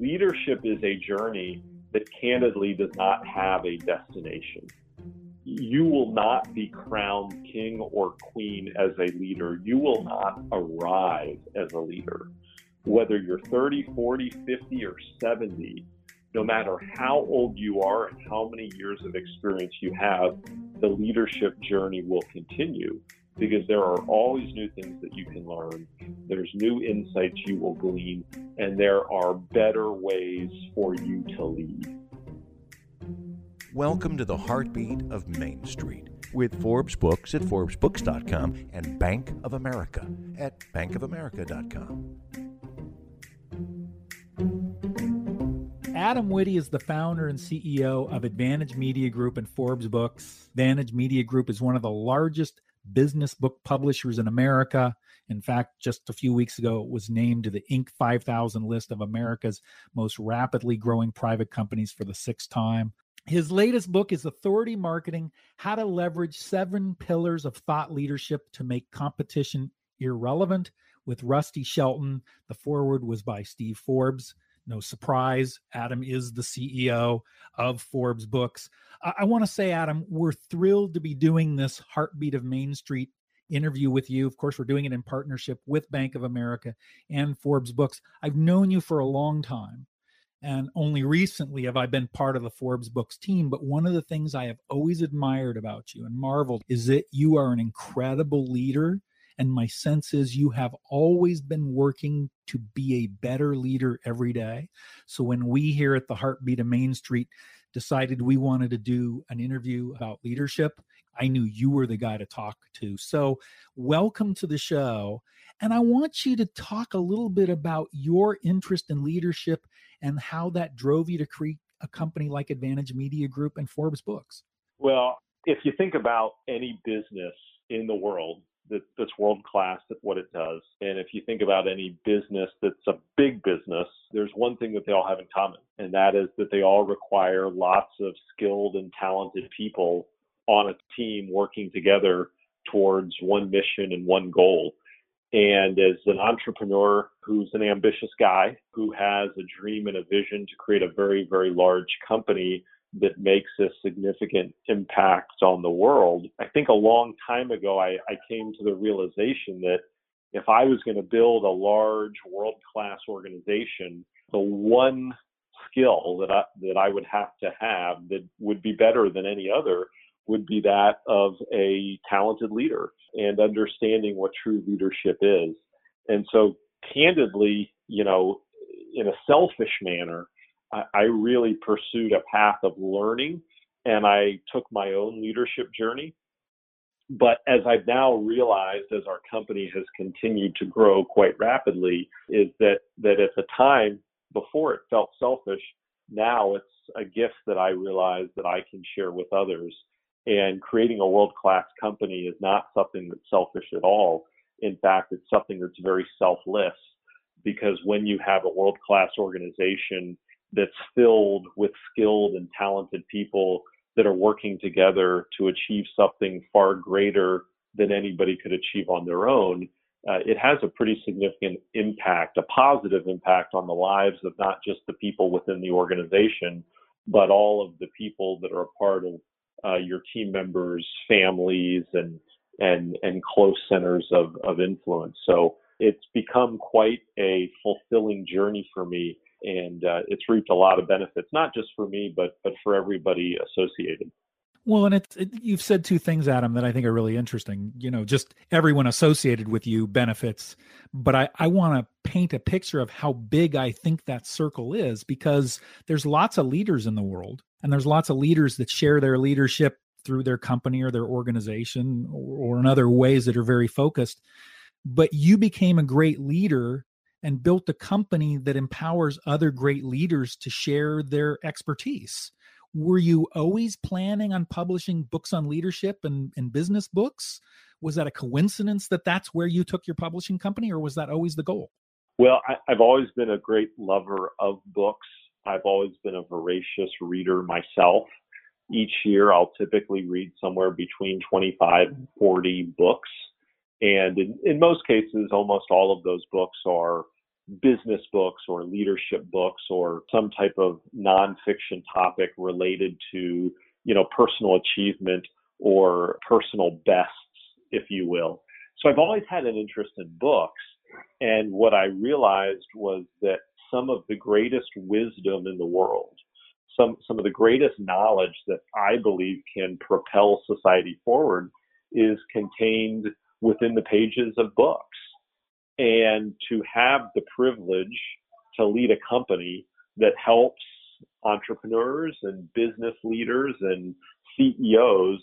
leadership is a journey that candidly does not have a destination. You will not be crowned king or queen as a leader. You will not arrive as a leader. Whether you're 30, 40, 50, or 70, no matter how old you are and how many years of experience you have, the leadership journey will continue because there are always new things that you can learn. There's new insights you will glean, and there are better ways for you to lead. Welcome to the heartbeat of Main Street with Forbes Books at ForbesBooks.com and Bank of America at BankofAmerica.com. Adam Witty is the founder and CEO of Advantage Media Group and Forbes Books. Advantage Media Group is one of the largest business book publishers in America. In fact, just a few weeks ago, it was named to the Inc. 5000 list of America's most rapidly growing private companies for the sixth time. His latest book is Authority Marketing How to Leverage Seven Pillars of Thought Leadership to Make Competition Irrelevant with Rusty Shelton. The foreword was by Steve Forbes. No surprise, Adam is the CEO of Forbes Books. I, I want to say, Adam, we're thrilled to be doing this Heartbeat of Main Street interview with you. Of course, we're doing it in partnership with Bank of America and Forbes Books. I've known you for a long time. And only recently have I been part of the Forbes Books team. But one of the things I have always admired about you and marveled is that you are an incredible leader and my sense is you have always been working to be a better leader every day. So when we here at the Heartbeat of Main Street decided we wanted to do an interview about leadership, I knew you were the guy to talk to. So welcome to the show. And I want you to talk a little bit about your interest in leadership and how that drove you to create a company like Advantage Media Group and Forbes Books. Well, if you think about any business in the world, that, that's world class at what it does. And if you think about any business that's a big business, there's one thing that they all have in common, and that is that they all require lots of skilled and talented people on a team working together towards one mission and one goal. And as an entrepreneur who's an ambitious guy who has a dream and a vision to create a very, very large company that makes a significant impact on the world. I think a long time ago, I, I came to the realization that if I was going to build a large world class organization, the one skill that I, that I would have to have that would be better than any other would be that of a talented leader and understanding what true leadership is. And so, candidly, you know, in a selfish manner, I, really pursued a path of learning and I took my own leadership journey. But as I've now realized, as our company has continued to grow quite rapidly, is that that at the time before it felt selfish, now it's a gift that I realize that I can share with others. And creating a world class company is not something that's selfish at all. In fact, it's something that's very selfless because when you have a world class organization that's filled with skilled and talented people that are working together to achieve something far greater than anybody could achieve on their own, uh, it has a pretty significant impact, a positive impact on the lives of not just the people within the organization, but all of the people that are a part of uh, your team members, families, and and and close centers of, of influence. So it's become quite a fulfilling journey for me and uh, it's reaped a lot of benefits, not just for me, but but for everybody associated. Well, and it's it, you've said two things, Adam, that I think are really interesting. You know, just everyone associated with you benefits, but I I want to paint a picture of how big I think that circle is because there's lots of leaders in the world, and there's lots of leaders that share their leadership through their company or their organization or, or in other ways that are very focused. But you became a great leader and built a company that empowers other great leaders to share their expertise. Were you always planning on publishing books on leadership and, and business books? Was that a coincidence that that's where you took your publishing company, or was that always the goal? Well, I, I've always been a great lover of books. I've always been a voracious reader myself. Each year, I'll typically read somewhere between 25 and 40 books and in, in most cases, almost all of those books are business books or leadership books or some type of nonfiction topic related to, you know, personal achievement or personal bests, if you will. So I've always had an interest in books. And what I realized was that some of the greatest wisdom in the world, some, some of the greatest knowledge that I believe can propel society forward is contained within the pages of books. And to have the privilege to lead a company that helps entrepreneurs and business leaders and CEOs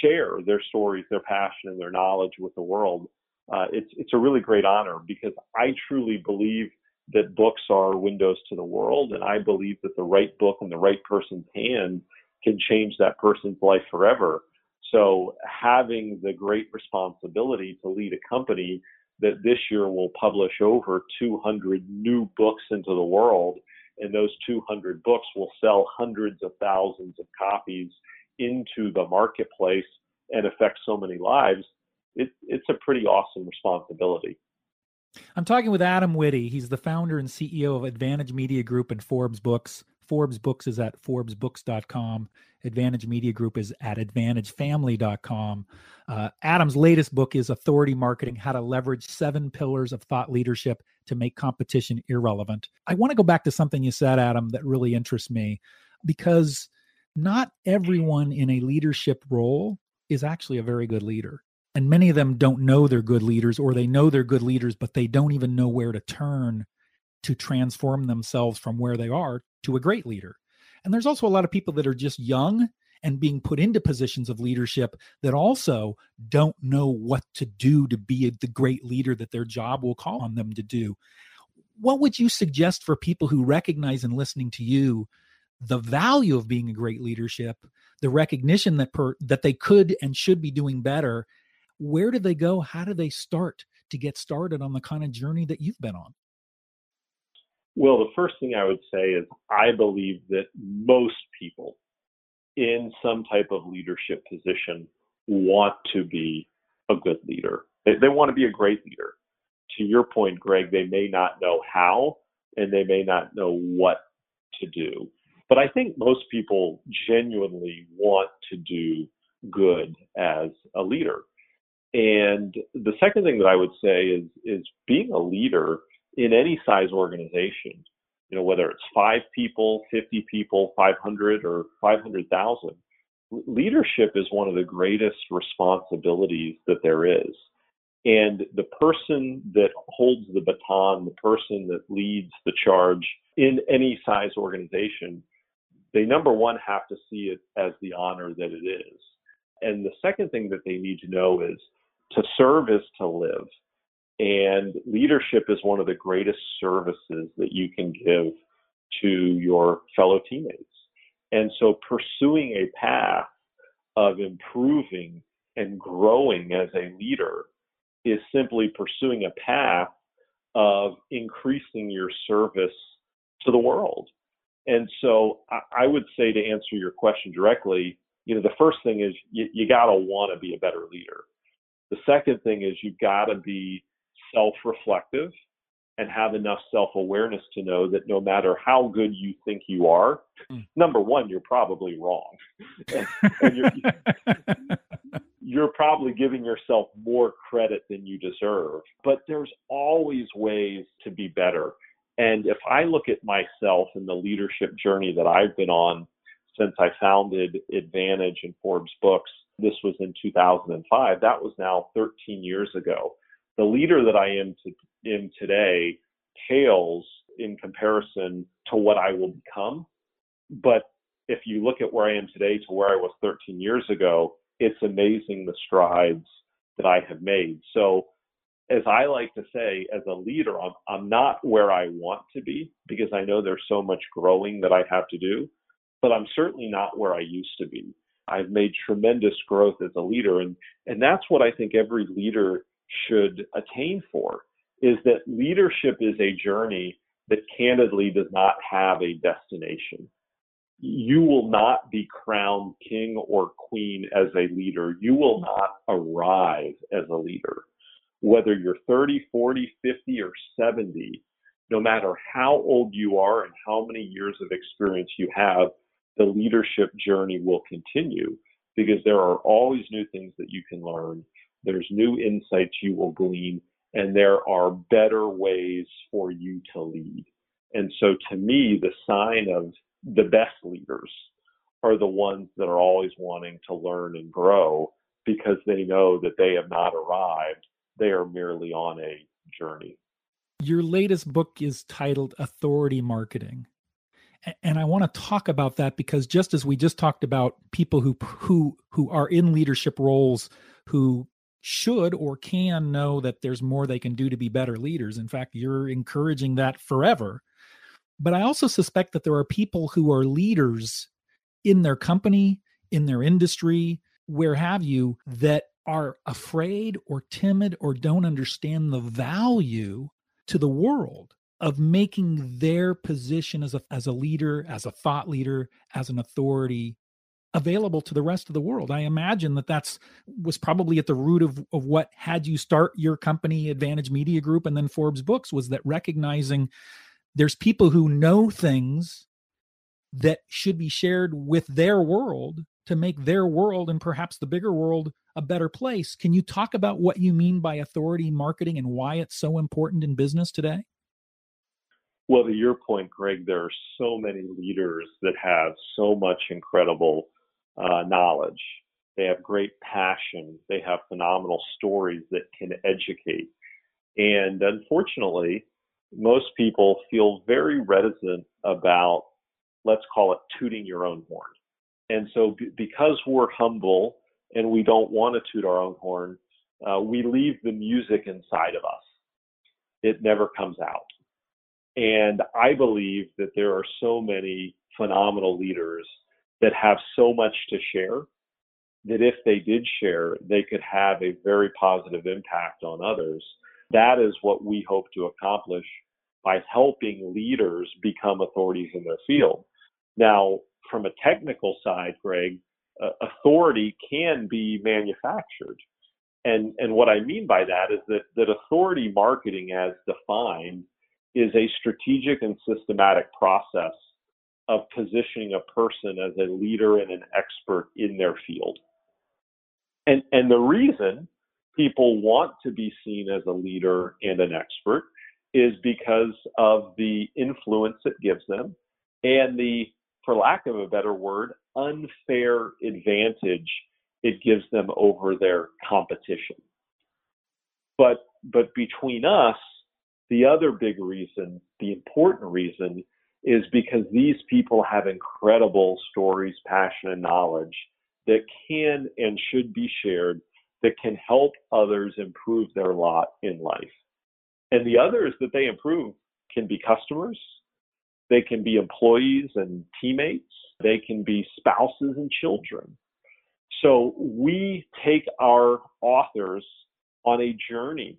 share their stories, their passion, and their knowledge with the world, uh, it's it's a really great honor because I truly believe that books are windows to the world, and I believe that the right book in the right person's hand can change that person's life forever. So having the great responsibility to lead a company that this year will publish over 200 new books into the world, and those 200 books will sell hundreds of thousands of copies into the marketplace and affect so many lives, it, it's a pretty awesome responsibility. I'm talking with Adam Witty. He's the founder and CEO of Advantage Media Group and Forbes Books. Forbes Books is at forbesbooks.com. Advantage Media Group is at advantagefamily.com. Uh, Adam's latest book is Authority Marketing How to Leverage Seven Pillars of Thought Leadership to Make Competition Irrelevant. I want to go back to something you said, Adam, that really interests me because not everyone in a leadership role is actually a very good leader. And many of them don't know they're good leaders, or they know they're good leaders, but they don't even know where to turn to transform themselves from where they are to a great leader. And there's also a lot of people that are just young and being put into positions of leadership that also don't know what to do to be the great leader that their job will call on them to do. What would you suggest for people who recognize in listening to you the value of being a great leadership, the recognition that per, that they could and should be doing better, where do they go? How do they start to get started on the kind of journey that you've been on? Well, the first thing I would say is I believe that most people in some type of leadership position want to be a good leader. They, they want to be a great leader. To your point, Greg, they may not know how and they may not know what to do. But I think most people genuinely want to do good as a leader. And the second thing that I would say is is being a leader in any size organization, you know, whether it's five people, 50 people, 500 or 500,000, leadership is one of the greatest responsibilities that there is. And the person that holds the baton, the person that leads the charge in any size organization they number one have to see it as the honor that it is. And the second thing that they need to know is to serve is to live. And leadership is one of the greatest services that you can give to your fellow teammates. And so pursuing a path of improving and growing as a leader is simply pursuing a path of increasing your service to the world. And so I, would say to answer your question directly, you know, the first thing is you, you got to want to be a better leader. The second thing is you've got to be self reflective and have enough self awareness to know that no matter how good you think you are, mm. number one, you're probably wrong. and, you're, you're probably giving yourself more credit than you deserve. But there's always ways to be better. And if I look at myself and the leadership journey that I've been on since I founded Advantage and Forbes Books, this was in 2005. That was now 13 years ago. The leader that I am, to, today pales in comparison to what I will become. But if you look at where I am today to where I was 13 years ago, it's amazing the strides that I have made. So as I like to say, as a leader, I'm, I'm not where I want to be because I know there's so much growing that I have to do, but I'm certainly not where I used to be. I've made tremendous growth as a leader, and, and that's what I think every leader should attain for is that leadership is a journey that candidly does not have a destination. You will not be crowned king or queen as a leader. You will not arrive as a leader whether you're 30, 40, 50, or 70, no matter how old you are and how many years of experience you have, the leadership journey will continue because there are always new things that you can learn. There's new insights you will glean, and there are better ways for you to lead. And so, to me, the sign of the best leaders are the ones that are always wanting to learn and grow because they know that they have not arrived. They are merely on a journey. Your latest book is titled Authority Marketing. And I want to talk about that because just as we just talked about people who who who are in leadership roles who should or can know that there's more they can do to be better leaders. In fact, you're encouraging that forever. But I also suspect that there are people who are leaders in their company, in their industry, where have you, that are afraid or timid or don't understand the value to the world of making their position as a, as a leader, as a thought leader, as an authority available to the rest of the world. I imagine that that's was probably at the root of, of what had you start your company Advantage Media Group and then Forbes Books was that recognizing there's people who know things that should be shared with their world to make their world and perhaps the bigger world a better place. Can you talk about what you mean by authority marketing and why it's so important in business today? Well, to your point, Greg, there are so many leaders that have so much incredible uh, knowledge. They have great passion. They have phenomenal stories that can educate. And unfortunately, most people feel very reticent about, let's call it tooting your own horn. And so, b- because we're humble and we don't want to toot our own horn, uh, we leave the music inside of us. It never comes out. And I believe that there are so many phenomenal leaders that have so much to share that if they did share, they could have a very positive impact on others. That is what we hope to accomplish by helping leaders become authorities in their field. Now, from a technical side, Greg, uh, authority can be manufactured. And, and what I mean by that is that, that authority marketing, as defined, is a strategic and systematic process of positioning a person as a leader and an expert in their field. And, and the reason people want to be seen as a leader and an expert is because of the influence it gives them and the, for lack of a better word, unfair advantage it gives them over their competition. But, but between us, the other big reason, the important reason, is because these people have incredible stories, passion, and knowledge that can and should be shared that can help others improve their lot in life. And the others that they improve can be customers, they can be employees and teammates, they can be spouses and children. So we take our authors on a journey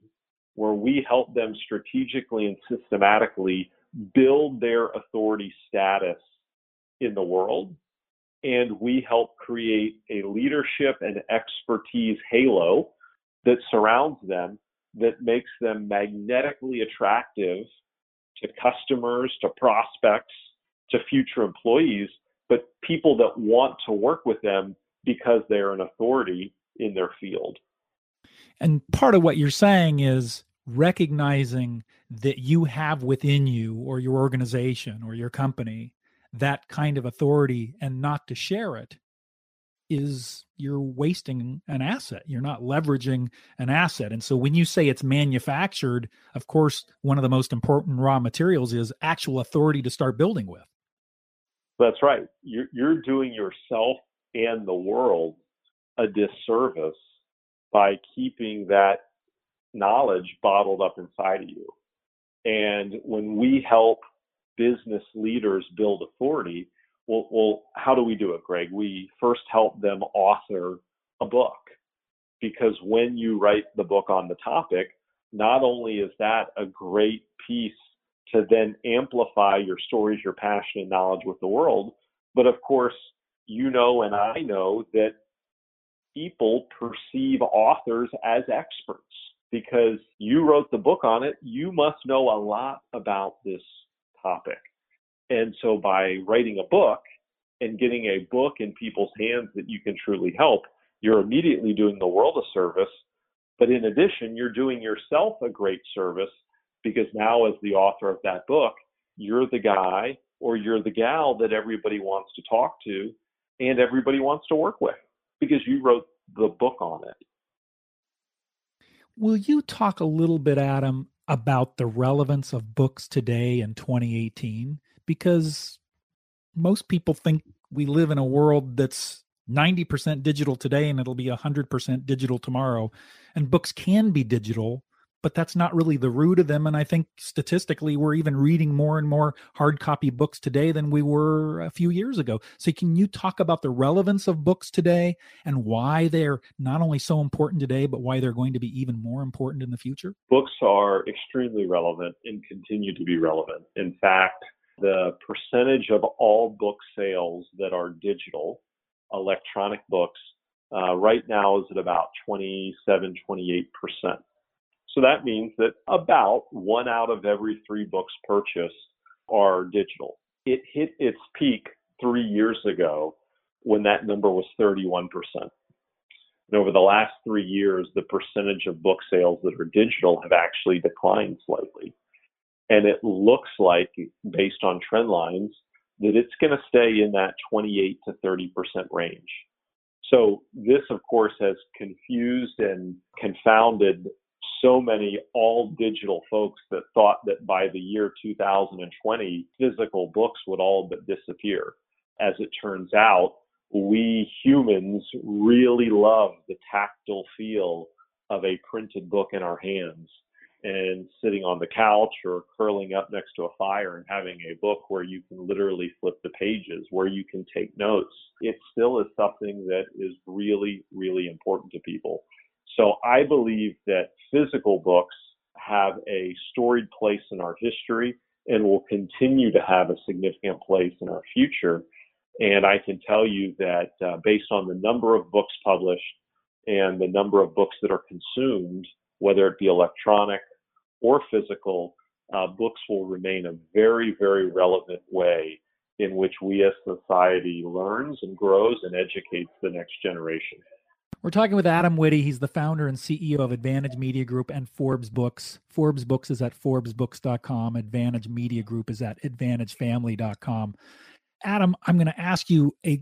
where we help them strategically and systematically build their authority status in the world. And we help create a leadership and expertise halo that surrounds them that makes them magnetically attractive to customers, to prospects, to future employees, but people that want to work with them because they're an authority in their field. And part of what you're saying is recognizing that you have within you or your organization or your company that kind of authority and not to share it is you're wasting an asset. You're not leveraging an asset. And so when you say it's manufactured, of course, one of the most important raw materials is actual authority to start building with. That's right. You're, you're doing yourself and the world a disservice by keeping that knowledge bottled up inside of you. And when we help business leaders build authority, well, well, how do we do it, Greg? We first help them author a book because when you write the book on the topic, not only is that a great piece to then amplify your stories, your passion, and knowledge with the world, but of course, you know and I know that people perceive authors as experts because you wrote the book on it. You must know a lot about this topic. And so by writing a book and getting a book in people's hands that you can truly help, you're immediately doing the world a service. But in addition, you're doing yourself a great service because now, as the author of that book, you're the guy or you're the gal that everybody wants to talk to and everybody wants to work with because you wrote the book on it. Will you talk a little bit, Adam, about the relevance of books today in 2018? Because most people think we live in a world that's 90% digital today and it'll be 100% digital tomorrow. And books can be digital, but that's not really the root of them. And I think statistically, we're even reading more and more hard copy books today than we were a few years ago. So, can you talk about the relevance of books today and why they're not only so important today, but why they're going to be even more important in the future? Books are extremely relevant and continue to be relevant. In fact, the percentage of all book sales that are digital, electronic books, uh, right now is at about 27, 28 percent. So that means that about one out of every three books purchased are digital. It hit its peak three years ago when that number was 31%. And over the last three years, the percentage of book sales that are digital have actually declined slightly. And it looks like, based on trend lines, that it's going to stay in that 28 to 30% range. So this, of course, has confused and confounded so many all digital folks that thought that by the year 2020, physical books would all but disappear. As it turns out, we humans really love the tactile feel of a printed book in our hands and sitting on the couch or curling up next to a fire and having a book where you can literally flip the pages, where you can take notes. It still is something that is really, really important to people. So I believe that physical books have a storied place in our history and will continue to have a significant place in our future. And I can tell you that uh, based on the number of books published and the number of books that are consumed, whether it be electronic or physical, uh, books will remain a very, very relevant way in which we as society learns and grows and educates the next generation. We're talking with Adam Witty. He's the founder and CEO of Advantage Media Group and Forbes Books. Forbes Books is at forbesbooks.com. Advantage Media Group is at advantagefamily.com. Adam, I'm going to ask you a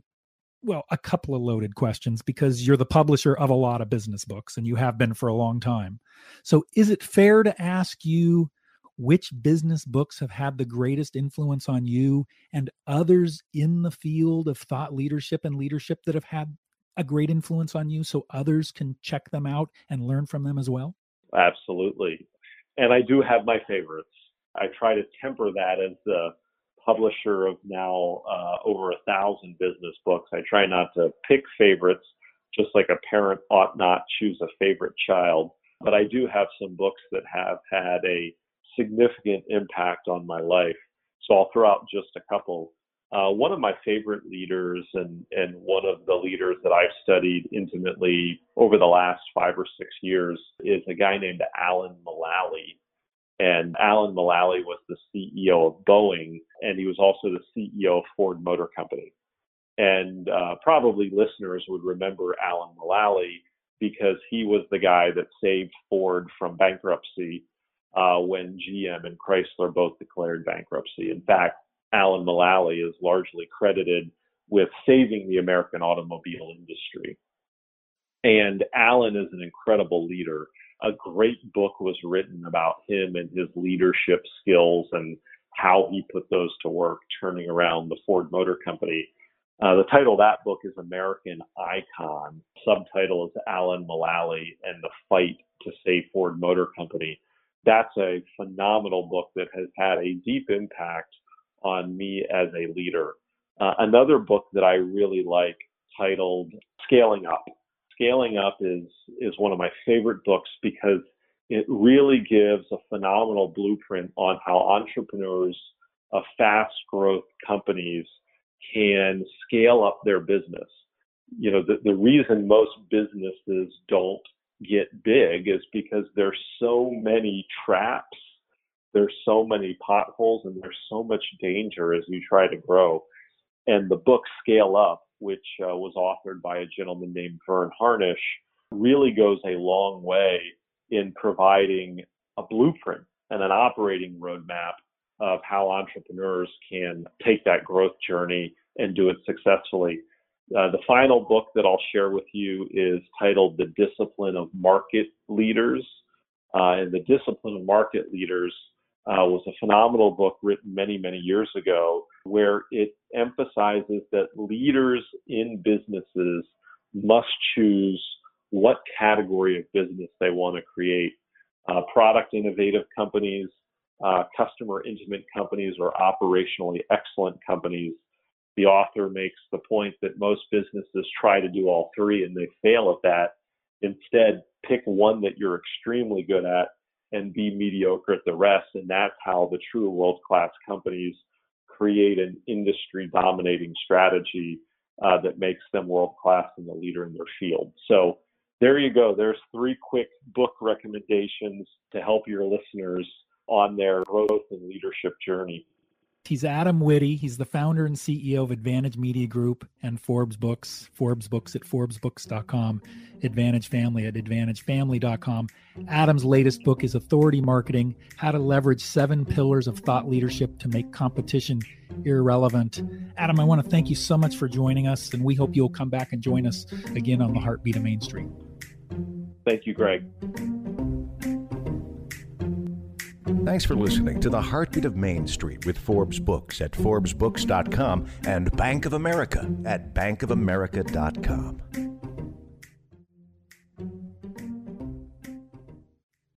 well, a couple of loaded questions because you're the publisher of a lot of business books and you have been for a long time. So, is it fair to ask you which business books have had the greatest influence on you and others in the field of thought leadership and leadership that have had a great influence on you so others can check them out and learn from them as well? Absolutely. And I do have my favorites. I try to temper that as the publisher of now uh, over a thousand business books. I try not to pick favorites, just like a parent ought not choose a favorite child. But I do have some books that have had a significant impact on my life. So I'll throw out just a couple. Uh, one of my favorite leaders and, and one of the leaders that I've studied intimately over the last five or six years is a guy named Alan Mulally. And Alan Mulally was the CEO of Boeing, and he was also the CEO of Ford Motor Company. And uh, probably listeners would remember Alan Mulally because he was the guy that saved Ford from bankruptcy uh, when GM and Chrysler both declared bankruptcy. In fact, Alan Mulally is largely credited with saving the American automobile industry. And Alan is an incredible leader. A great book was written about him and his leadership skills and how he put those to work, turning around the Ford Motor Company. Uh, the title of that book is American Icon. Subtitle is Alan Mulally and the Fight to Save Ford Motor Company. That's a phenomenal book that has had a deep impact on me as a leader. Uh, another book that I really like titled Scaling Up. Scaling Up is is one of my favorite books because it really gives a phenomenal blueprint on how entrepreneurs of fast growth companies can scale up their business. You know, the, the reason most businesses don't get big is because there's so many traps, there's so many potholes, and there's so much danger as you try to grow. And the book Scale Up, which uh, was authored by a gentleman named Verne Harnish, really goes a long way in providing a blueprint and an operating roadmap of how entrepreneurs can take that growth journey and do it successfully. Uh, the final book that I'll share with you is titled The Discipline of Market Leaders. Uh, and The Discipline of Market Leaders uh, was a phenomenal book written many, many years ago where it emphasizes that leaders in businesses must choose what category of business they want to create. Uh, product innovative companies, uh, customer intimate companies, or operationally excellent companies the author makes the point that most businesses try to do all three and they fail at that. Instead, pick one that you're extremely good at and be mediocre at the rest. And that's how the true world class companies create an industry dominating strategy uh, that makes them world class and the leader in their field. So there you go. There's three quick book recommendations to help your listeners on their growth and leadership journey. He's Adam Witty. He's the founder and CEO of Advantage Media Group and Forbes Books, Forbes Books at ForbesBooks.com, Advantage Family at AdvantageFamily.com. Adam's latest book is Authority Marketing How to Leverage Seven Pillars of Thought Leadership to Make Competition Irrelevant. Adam, I want to thank you so much for joining us, and we hope you'll come back and join us again on the Heartbeat of Main Street. Thank you, Greg. Thanks for listening to the Heartbeat of Main Street with Forbes Books at ForbesBooks.com and Bank of America at BankofAmerica.com.